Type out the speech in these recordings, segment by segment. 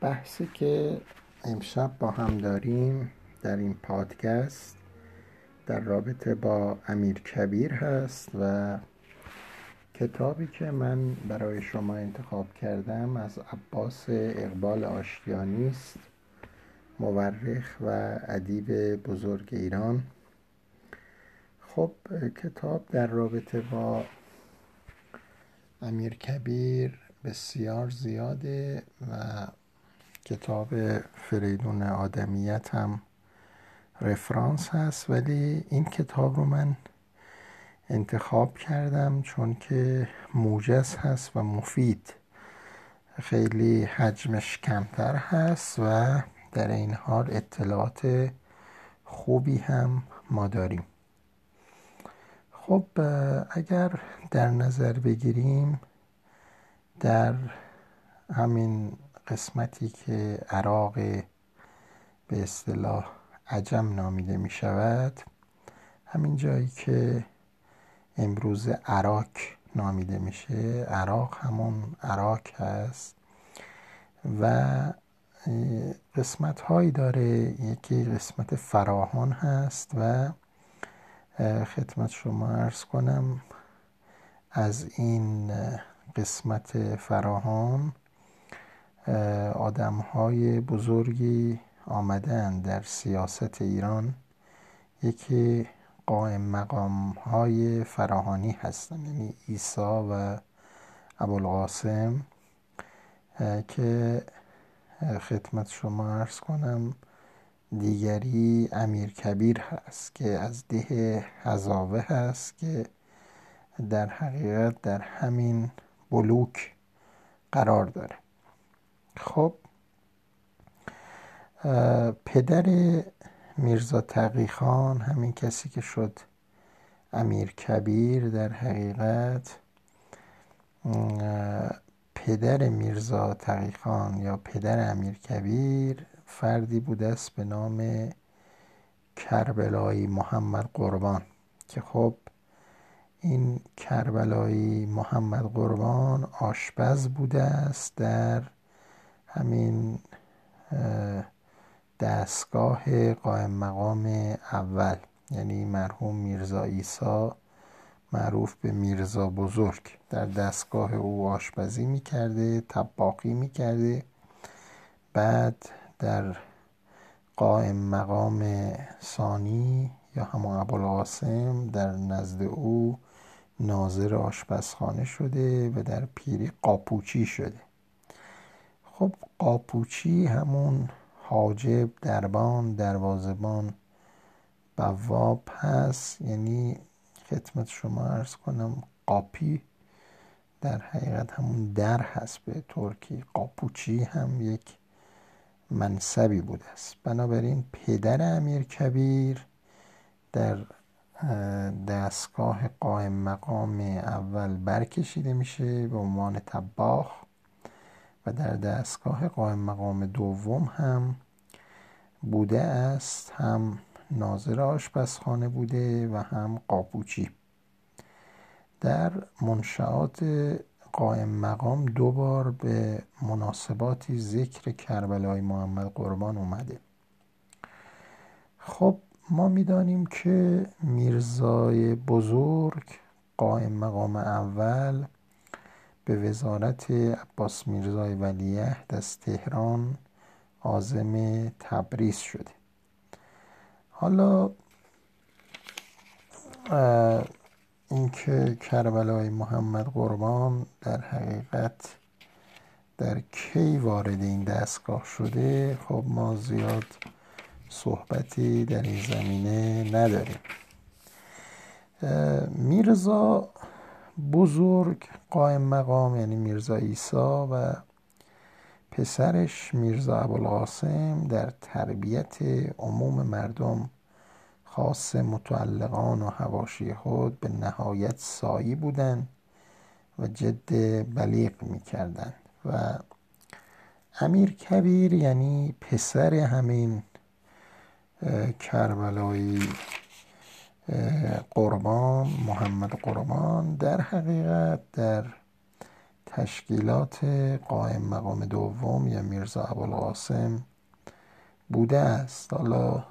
بحثی که امشب با هم داریم در این پادکست در رابطه با امیر کبیر هست و کتابی که من برای شما انتخاب کردم از عباس اقبال آشتیانی است مورخ و ادیب بزرگ ایران. خب کتاب در رابطه با امیر کبیر بسیار زیاده و کتاب فریدون آدمیت هم رفرانس هست ولی این کتاب رو من انتخاب کردم چون که موجز هست و مفید. خیلی حجمش کمتر هست و در این حال اطلاعات خوبی هم ما داریم. خب اگر در نظر بگیریم در همین قسمتی که عراق به اصطلاح عجم نامیده می شود همین جایی که امروز عراق نامیده میشه. عراق همون عراق هست و قسمت هایی داره. یکی قسمت فراهان هست و خدمت شما ارز کنم از این قسمت فراهان آدم های بزرگی آمدن در سیاست ایران یکی قائم مقام های فراهانی هستن یعنی ایسا و ابوالقاسم که خدمت شما ارز کنم دیگری امیر کبیر هست که از ده هزاوه هست که در حقیقت در همین بلوک قرار داره. خب پدر میرزا تقیخان همین کسی که شد امیر کبیر در حقیقت پدر میرزا تقیخان یا پدر امیر کبیر فردی بوده است به نام کربلایی محمد قربان که خب این کربلایی محمد قربان آشپز بوده است در همین دستگاه قائم مقام اول. یعنی مرحوم میرزا ایسا معروف به میرزا بزرگ. در دستگاه او آشپزی می‌کرده تباقی می‌کرده. بعد در قائم مقام ثانی یا همون ابوالقاسم در نزد او ناظر آشپزخانه شده و در پیری قاپوچی شده. خب قاپوچی همون حاجب دربان دروازبان بواب هست یعنی خدمت شما ارز کنم قاپی در حقیقت همون در هست به ترکی. قاپوچی هم یک منصبی بوده است. بنابراین پدر امیر کبیر در دستگاه قائم مقام اول برکشیده میشه به عنوان تباخ و در دستگاه قائم مقام دوم هم بوده است هم ناظر آشپزخانه بوده و هم قاپوچی. در منشعات قائم مقام دو بار به مناسباتی ذکر کربلای محمد قربان اومده. خب ما می‌دانیم که میرزای بزرگ قائم مقام اول به وزارت عباس میرزای ولیعهد از تهران عازم تبریز شده. حالا اینکه کربلای محمد قربان در حقیقت در کی وارد این دستگاه شده خب ما زیاد صحبتی در این زمینه نداریم. میرزا بزرگ قائم مقام یعنی میرزا ایسا و پسرش میرزا ابوالقاسم در تربیت عموم مردم خاص متعلقان و حواشی خود به نهایت سایی بودند و جد بلیغ می‌کردند و امیر کبیر یعنی پسر همین کربلایی قربان محمد قربان. در حقیقت در تشکیلات قائم مقام دوم یا میرزا ابوالقاسم بوده است. حالا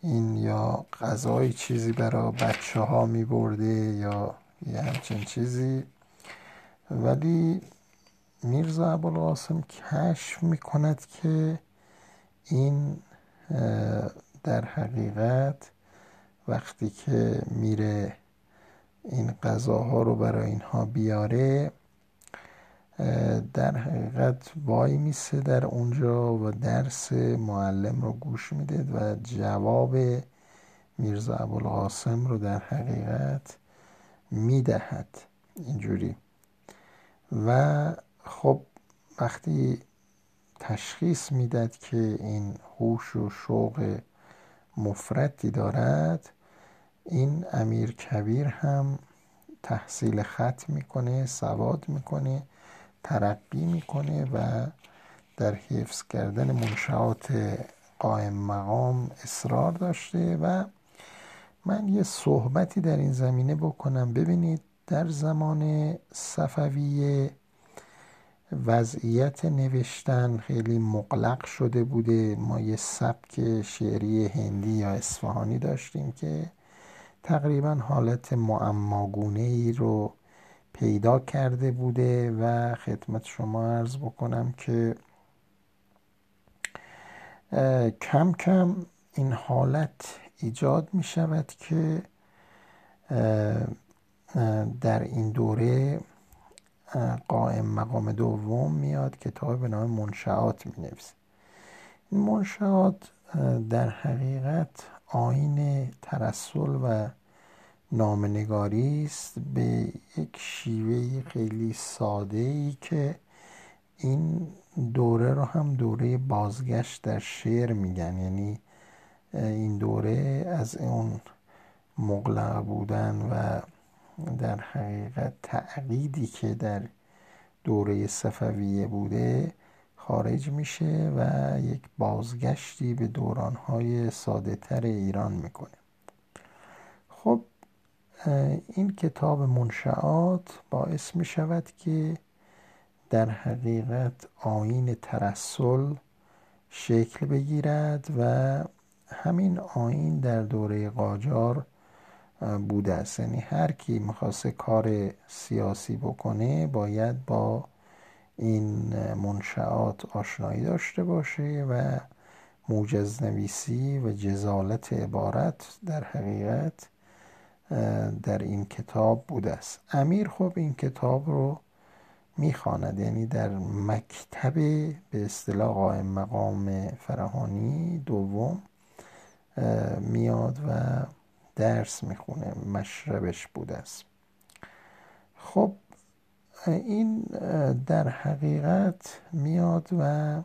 این یا غذای چیزی برای بچه ها می برده یا یه همچین چیزی. ولی میرزا ابوالقاسم کشف می کند که این در حقیقت وقتی که میره این غذاها رو برای اینها بیاره در حقیقت وای میسه در اونجا و درس معلم رو گوش میده و جواب میرزا ابوالقاسم رو در حقیقت می‌دهد. اینجوری. و خب وقتی تشخیص می‌داد که این هوش و شوق مفردی دارد این امیر کبیر هم تحصیل خط می‌کنه سواد می‌کنه ترقی می‌کنه و در حفظ کردن منشعات قائم مقام اصرار داشته و من یه صحبتی در این زمینه بکنم. ببینید در زمان صفویه وضعیت نوشتن خیلی مقلق شده بوده. ما یه سبک شعری هندی یا اصفهانی داشتیم که تقریبا حالت معماگونه ای رو پیدا کرده بوده و خدمت شما عرض بکنم که کم کم این حالت ایجاد می شود که در این دوره قائم مقام دوم میاد کتاب به نام منشعات می نویسه. این منشعات در حقیقت آین ترسل و نامنگاری است به یک شیوه خیلی ساده ای که این دوره رو هم دوره بازگشت در شعر میگن. یعنی این دوره از اون مغلق بودن و در حقیقت تعقیدی که در دوره صفویه بوده خارج میشه و یک بازگشتی به دورانهای ساده تر ایران می‌کنه. این کتاب منشعات باعث می شود که در حقیقت آین ترسل شکل بگیرد و همین آین در دوره قاجار بوده است. یعنی هر کی می‌خواسته کار سیاسی بکنه باید با این منشعات آشنایی داشته باشه و موجز نویسی و جزالت عبارت در حقیقت در این کتاب بوده است. امیر خب این کتاب رو می‌خواند یعنی در مکتب به اصطلاح قائم مقام فرهانی دوم میاد و درس می‌خونه مشربش بوده است. خب این در حقیقت میاد و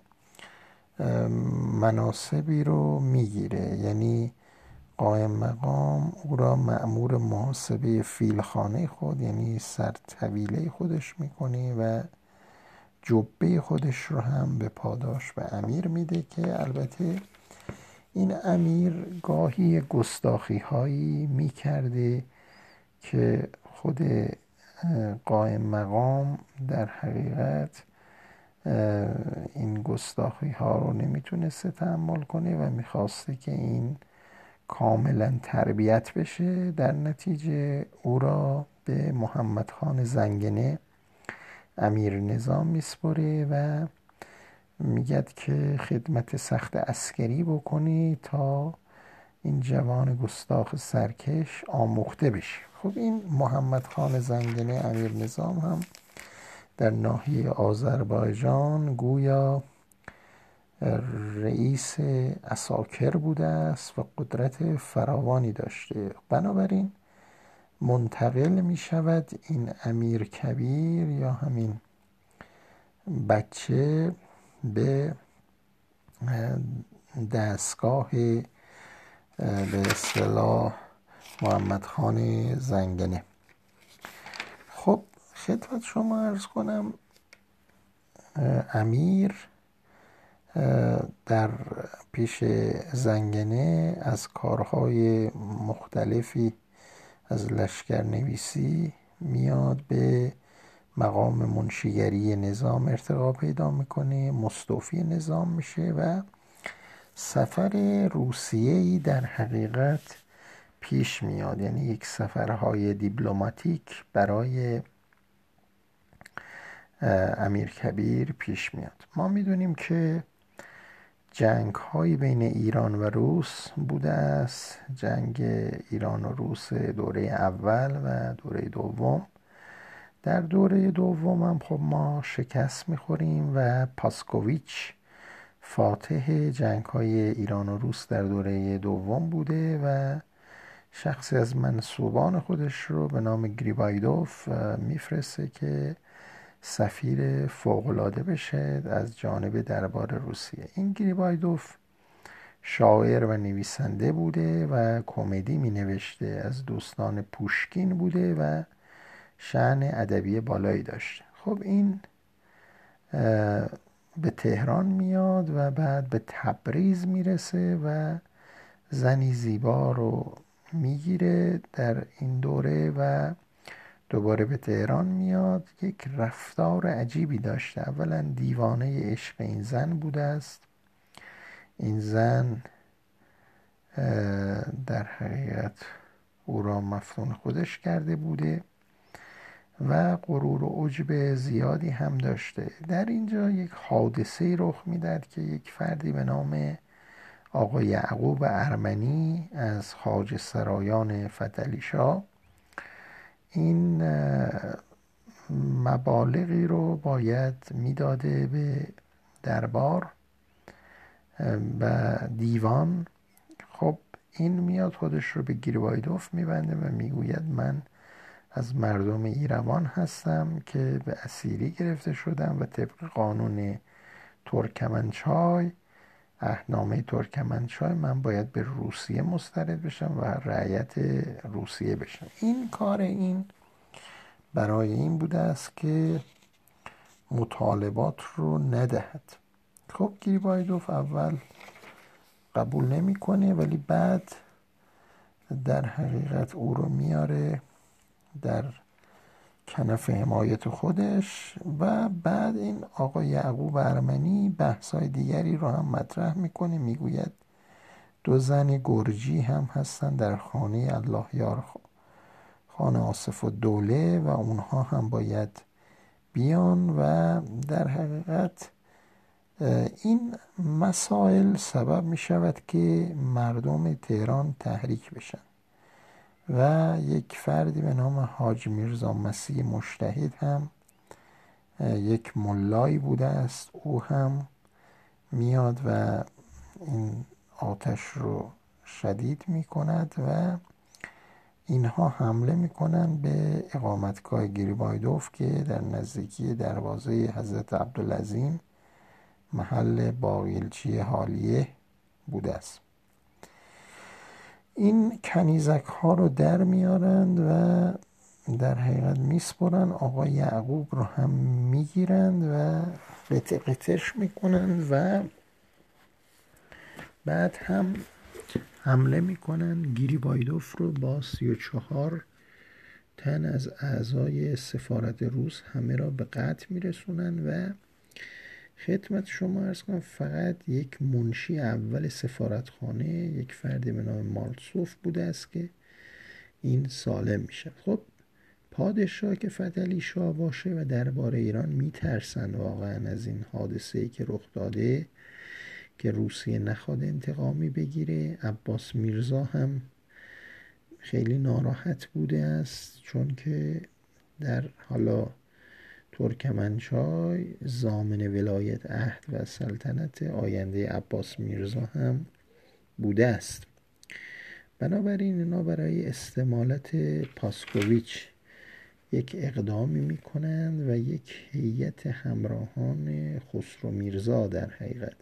مناسبی رو می‌گیره. یعنی قائم مقام او را معمور محاسبه فیلخانه خود یعنی سر طویله خودش می‌کنه و جبه خودش رو هم به پاداش به امیر میده که البته این امیر گاهی گستاخی هایی می‌کرده که خود قائم مقام در حقیقت این گستاخی ها رو نمی‌تونسته تحمل کنه و می‌خواسته که این کاملا تربیت بشه. در نتیجه او را به محمد خان زنگنه امیر نظام میسپره و میگد که خدمت سخت اسکری بکنی تا این جوان گستاخ سرکش آموخته بشه. خب این محمد خان زنگنه امیر نظام هم در ناحیه آذربایجان گویا رئیس اساکر بوده است و قدرت فراوانی داشته. بنابراین منتقل می شود این امیر کبیر یا همین بچه به دستگاه به اصطلاح محمد خان زنگنه. خب خدمت شما ارز کنم امیر در پیش زنگنه از کارهای مختلفی از لشکر نویسی میاد به مقام منشیگری نظام ارتقا پیدا می‌کنه مستوفی نظام میشه و سفر روسیه ای در حقیقت پیش میاد. یعنی یک سفرهای دیپلماتیک برای امیر کبیر پیش میاد. ما می‌دونیم که جنگ های بین ایران و روس بوده است. جنگ ایران و روس دوره اول و دوره دوم. در دوره دوم هم خب ما شکست می‌خوریم و پاسکوویچ فاتح جنگ های ایران و روس در دوره دوم بوده و شخصی از منصوبان خودش رو به نام گریبایدوف میفرسته که سفیر فوقلاده بشه از جانب دربار روسیه. این گریبایدوف شاعر و نویسنده بوده و کمدی می نوشته از دوستان پوشکین بوده و شعن ادبی بالایی داشته. خب این به تهران میاد و بعد به تبریز می‌رسه و زنی زیبا رو می‌گیره در این دوره و دوباره به تهران میاد یک رفتار عجیبی داشته. اولا دیوانه عشق این زن بوده است. این زن در حقیقت او را مفتون خودش کرده بوده و غرور و عجب زیادی هم داشته. در اینجا یک حادثه رخ می‌داد که یک فردی به نام آقا یعقوب ارمنی از خاج سرایان فتلیشا این مبالغی رو باید می‌داده به دربار و دیوان. خب این میاد خودش رو به گیروایدوف میبنده و می‌گوید من از مردم ایروان هستم که به اسیری گرفته شدم و طبق قانون ترکمنچای اهنامه ترکمنچای من باید به روسیه مسترد بشم و رعیت روسیه بشم. این کار این برای این بوده است که مطالبات رو ندهد. خب گریبایدوف اول قبول نمی‌کنه ولی بعد در حقیقت او رو میاره در کنف حمایت خودش و بعد این آقای یعقوب ارمنی بحثای دیگری رو هم مطرح می‌کنه می‌گوید دو زن گرجی هم هستن در خانه الله یار خانه آصف و دوله و اونها هم باید بیان و در حقیقت این مسائل سبب می شود که مردم تهران تحریک بشن. و یک فردی به نام حاج میرزا مسیح مشتهد هم یک ملایی بوده است. او هم میاد و این آتش رو شدید می کند و اینها حمله می‌کنن به اقامتگاه گریبایدوف که در نزدیکی دروازه حضرت عبدالعظیم محل باقیلچی حالیه بوده است. این کنیزک ها رو در میارند و در حقیقت میسپرن. آقای یعقوب رو هم می‌گیرند و قطع قطعش می‌کنند و بعد هم حمله می‌کنن گیری بایدوف رو با سی و چهار تن از اعضای سفارت روس همه را به قطع میرسونن و خدمت شما ارز کنم فقط یک منشی اول سفارتخانه یک فردی به نام مالسوف بوده است که این سالم میشه. خب پادشاه که فتلی شاه باشه و درباره ایران میترسن واقعا از این حادثه ای که رخ داده که روسیه نخواد انتقامی بگیره. عباس میرزا هم خیلی ناراحت بوده است چون که در حالا ترکمنچای زامن ولایت عهد و سلطنت آینده عباس میرزا هم بوده است. بنابراین اینا برای استمالت پاسکوویچ یک اقدامی می‌کنند و یک هیئت همراهان خسرو میرزا در حقیقت.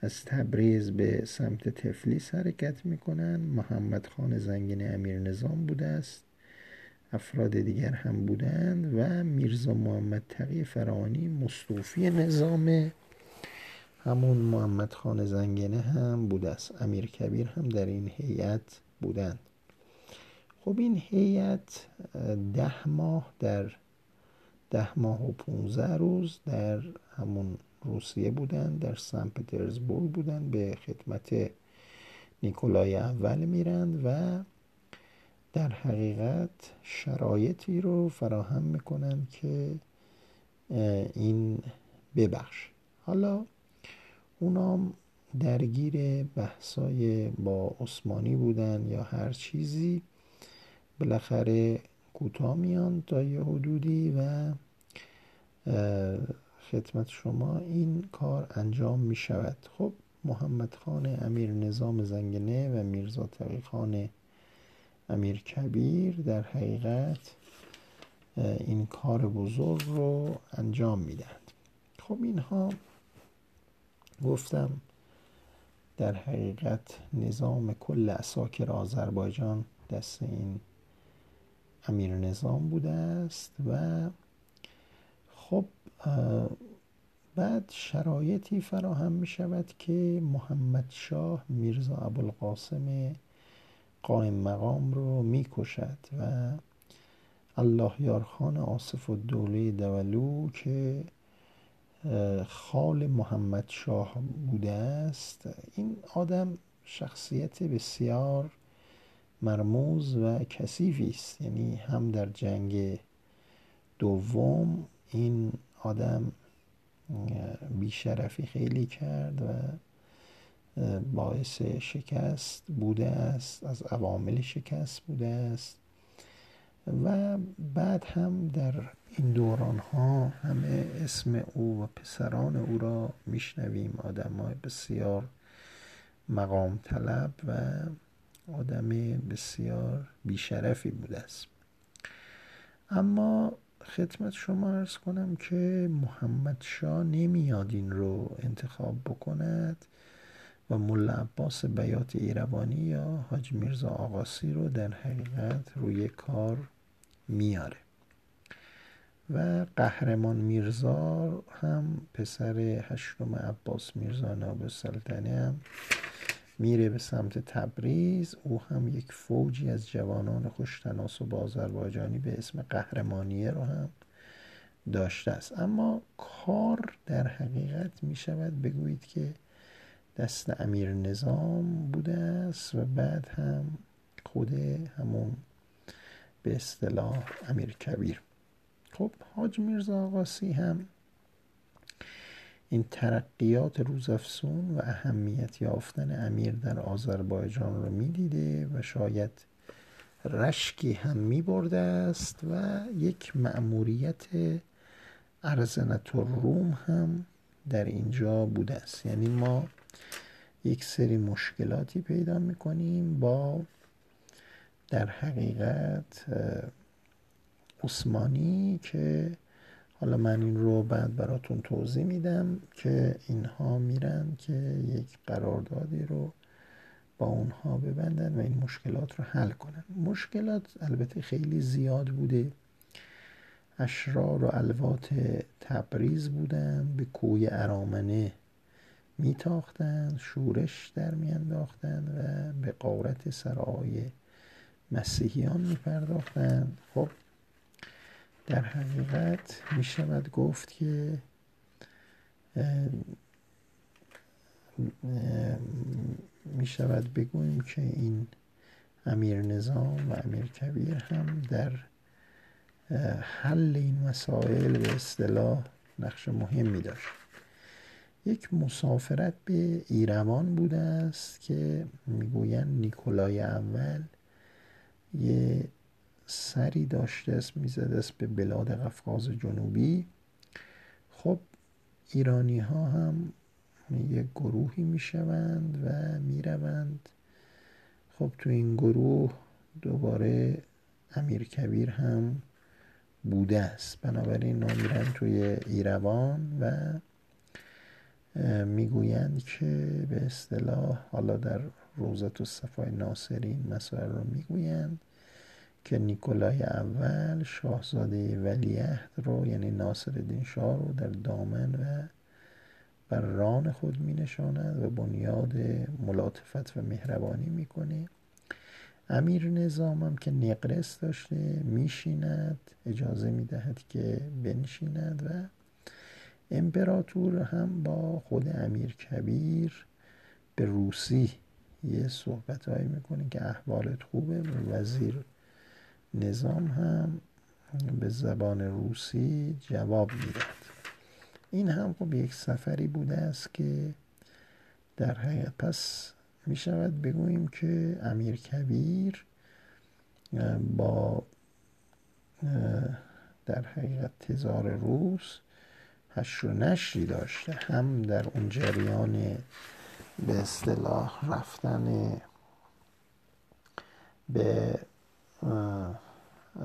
از تبریز به سمت تفلیس حرکت می‌کنن محمد خان زنگین امیر نظام بوده است. افراد دیگر هم بودند و میرزا محمد تقی فرانی مستوفی نظام همون محمد خان زنگنه هم بوده است. امیر کبیر هم در این هیئت بودند. خب این هیئت ده ماه در ده ماه و 15 روز در همون روسیه بودن در سن پترزبورگ بودن به خدمت نیکولای اول میرند و در حقیقت شرایطی رو فراهم می‌کنن که این ببخش. حالا اونام درگیر بحثای با عثمانی بودن یا هر چیزی بالاخره کوتاه میان تا یه حدودی و خدمت شما این کار انجام می شود خب محمد خان امیر نظام زنگنه و میرزا تقی خان امیر کبیر در حقیقت این کار بزرگ رو انجام می‌دهند خب اینها گفتم در حقیقت نظام کل اساکر آذربایجان دست این امیر نظام بوده است و خب بعد شرایطی فراهم می شود که محمد شاه میرزا ابوالقاسم قائم مقام رو می کشد و الله یارخان آصف الدوله دولو که خال محمد شاه بوده است. این آدم شخصیت بسیار مرموز و کثیفی است. یعنی هم در جنگ دوم این آدم بیشرفی خیلی کرد و باعث شکست بوده است از عوامل شکست بوده است و بعد هم در این دوران ها همه اسم او و پسران او را میشنویم. آدم های بسیار مقام طلب و آدم بسیار بیشرفی بوده است. اما خدمت شما ارز کنم که محمد شاه نمیاد این رو انتخاب بکند. و ملا عباس بیات ایروانی یا حاج میرزا آقاسی رو در حقیقت روی کار میاره. و قهرمان میرزا هم پسر هشتم عباس میرزا ناب سلطنه هم میره به سمت تبریز. او هم یک فوجی از جوانان خوشتناس و بازربایجانی به اسم قهرمانیه رو هم داشته است. اما کار در حقیقت می شود بگویید که دست امیر نظام بوده است و بعد هم خود همون به اصطلاح امیر کبیر. خب حاج میرزا آقاسی هم این ترقیات روزافسون و اهمیت یافتن امیر در آذربایجان رو می‌دیده و شاید رشکی هم می برده است و یک مأموریت ارزنت روم هم در اینجا بوده است. یعنی ما یک سری مشکلاتی پیدا می‌کنیم با در حقیقت عثمانی که حالا من این رو بعد براتون توضیح میدم که اینها میرن که یک قراردادی رو با اونها ببندن و این مشکلات رو حل کنن. مشکلات البته خیلی زیاد بوده. اشرار و الوات تبریز بودن به کوی ارامنه. میتاختند شورش در میانداختند و به قارت سرای مسیحیان میپرداختند. خب در حقیقت می شود گفت که می شود بگوییم که این امیر نظام و امیر کبیر هم در حل این مسائل به اصطلاح نقش مهمی داشت. یک مسافرت به ایروان بوده است که می‌گویند نیکولای اول یه سری داشته است می‌زده است به بلاد قفقاز جنوبی. خب ایرانی ها هم یک گروهی می‌شوند و می‌روند. خب تو این گروه دوباره امیر کبیر هم بوده است. بنابراین میرن توی ایروان و می‌گویند که به اصطلاح حالا در روزت و صفای ناصرین مسائل رو می‌گویند که نیکولای اول شاهزاده ولیعهد رو یعنی ناصر الدین شاه رو در دامن و بر ران خود می نشاند و بنیاد ملاطفت و مهربانی می‌کنه. امیر نظامم که نقرس داشته میشیند اجازه می‌دهد که بنشیند و امپراتور هم با خود امیر کبیر به روسی یه صحبت هایی می‌کنه که احوالت خوبه. وزیر نظام هم به زبان روسی جواب می‌داد این هم خب یک سفری بوده است که در حقیقت پس می بگوییم که امیر کبیر با در حقیقت تزار روس هشت و نشری داشته هم در اون جریان به اصطلاح رفتن به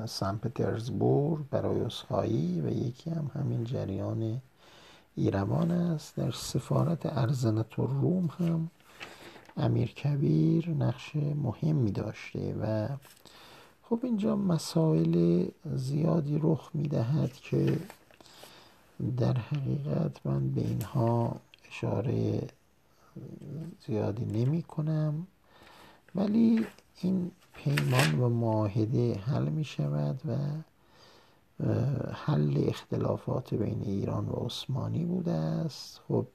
سن پترزبورگ برای اسخایی و یکی هم همین جریان ایروان است. در سفارت ارزنت روم هم امیر کبیر نقش مهمی داشته و خب اینجا مسائل زیادی رخ می‌دهد که در حقیقت من به اینها اشاره زیادی نمی کنم. ولی این پیمان و معاهده حل می شود و حل اختلافات بین ایران و عثمانی بوده است. خب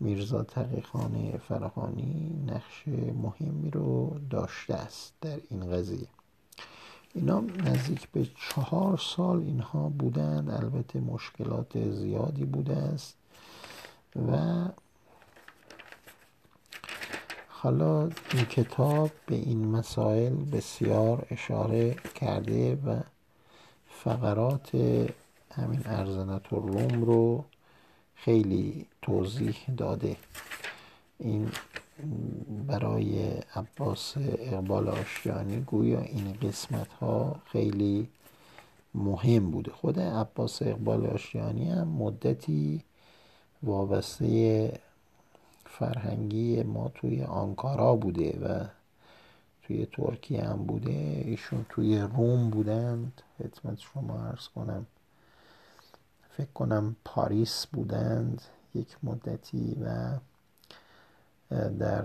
میرزا تقیخان فراخانی نقش مهمی رو داشته است در این قضیه. اینا نزدیک به چهار سال اینها بودند. البته مشکلات زیادی بوده است و حالا این کتاب به این مسائل بسیار اشاره کرده و فقرات همین ارزنت روم رو خیلی توضیح داده. این برای عباس اقبال آشیانی گویا این قسمت ها خیلی مهم بوده. خود عباس اقبال آشیانی هم مدتی وابسته فرهنگی ما توی آنکارا بوده و توی ترکیه هم بوده. ایشون توی روم بودند. خدمت شما عرض کنم. فکر کنم پاریس بودند یک مدتی و در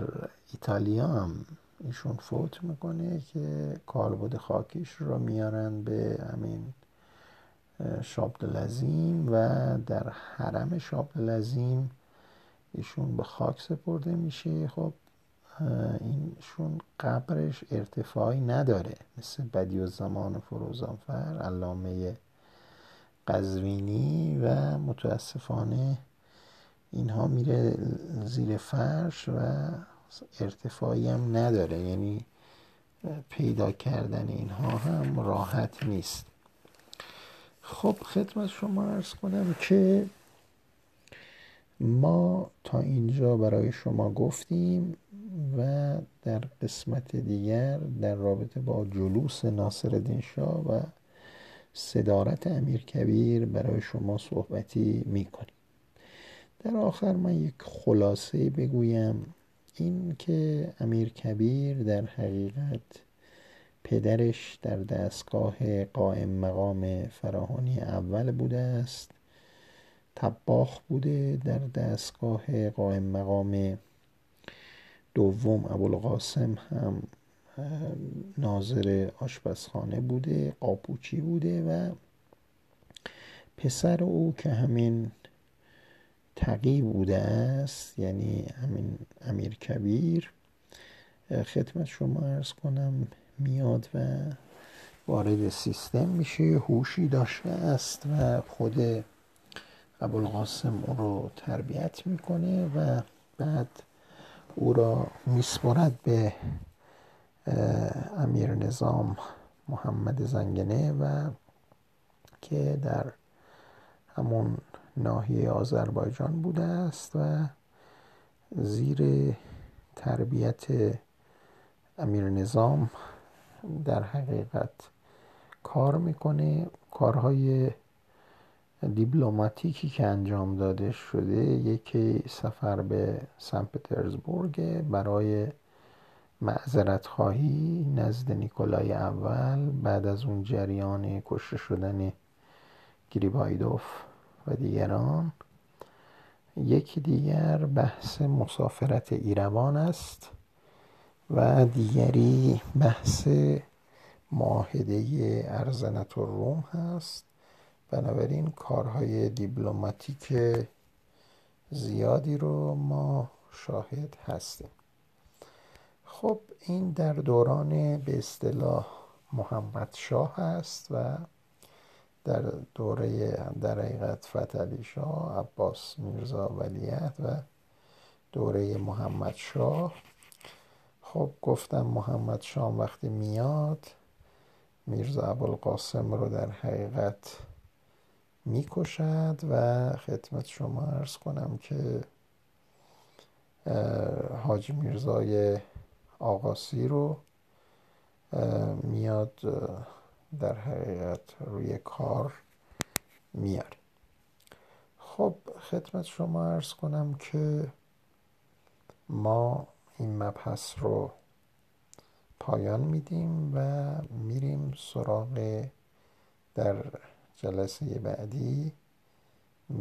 ایتالیا هم ایشون فوت می‌کنه که کالبد خاکیش رو میارن به همین شابدلزیم و در حرم شابدلزیم ایشون به خاک سپرده میشه. خب اینشون قبرش ارتفاعی نداره. مثل بدی و زمان فروزانفر علامه قزوینی و متاسفانه اینها میره زیر فرش و ارتفاعی هم نداره یعنی پیدا کردن اینها هم راحت نیست. خب خدمت شما ارز کنم که ما تا اینجا برای شما گفتیم و در قسمت دیگر در رابطه با جلوس ناصر شاه و صدارت امیر کبیر برای شما صحبتی می‌کنیم. در آخر من یک خلاصه بگویم. این که امیر کبیر در حقیقت پدرش در دستگاه قائم مقام فراهانی اول بوده است. تباخ بوده در دستگاه قائم مقام دوم ابوالقاسم هم ناظر آشپزخانه بوده قاپوچی بوده و پسر او که همین تقی بوده است یعنی همین امیر کبیر. خدمت شما ارز کنم میاد و وارد سیستم میشه هوشی داشته است و خود ابوالقاسم او رو تربیت می‌کنه و بعد او را میسپرد به امیر نظام محمد زنگنه و که در همون ناحیه آذربایجان بوده است و زیر تربیت امیر نظام در حقیقت کار می‌کنه. کارهای دیپلماتیکی که انجام داده شده یکی سفر به سن پترزبورگ برای معذرت خواهی نزد نیکولای اول بعد از اون جریان کشته شدن گریبایدوف و دیگران. یکی دیگر بحث مسافرت ایروان است و دیگری بحث معاهده ارزنت روم هست. بنابراین کارهای دیپلماتیک زیادی رو ما شاهد هستیم. خب این در دوران به اصطلاح محمد شاه هست و در دوره در حقیقت فتلی شاه عباس میرزا ولیت و دوره محمد شاه. خب گفتم محمد شاه وقتی میاد میرزا ابوالقاسم رو در حقیقت می‌کشد و خدمت شما ارز کنم که حاجی میرزای آقاسی رو میاد در حقیقت روی کار میاره خب خدمت شما ارز کنم که ما این مبحث رو پایان میدیم و میریم سراغ در جلسه بعدی.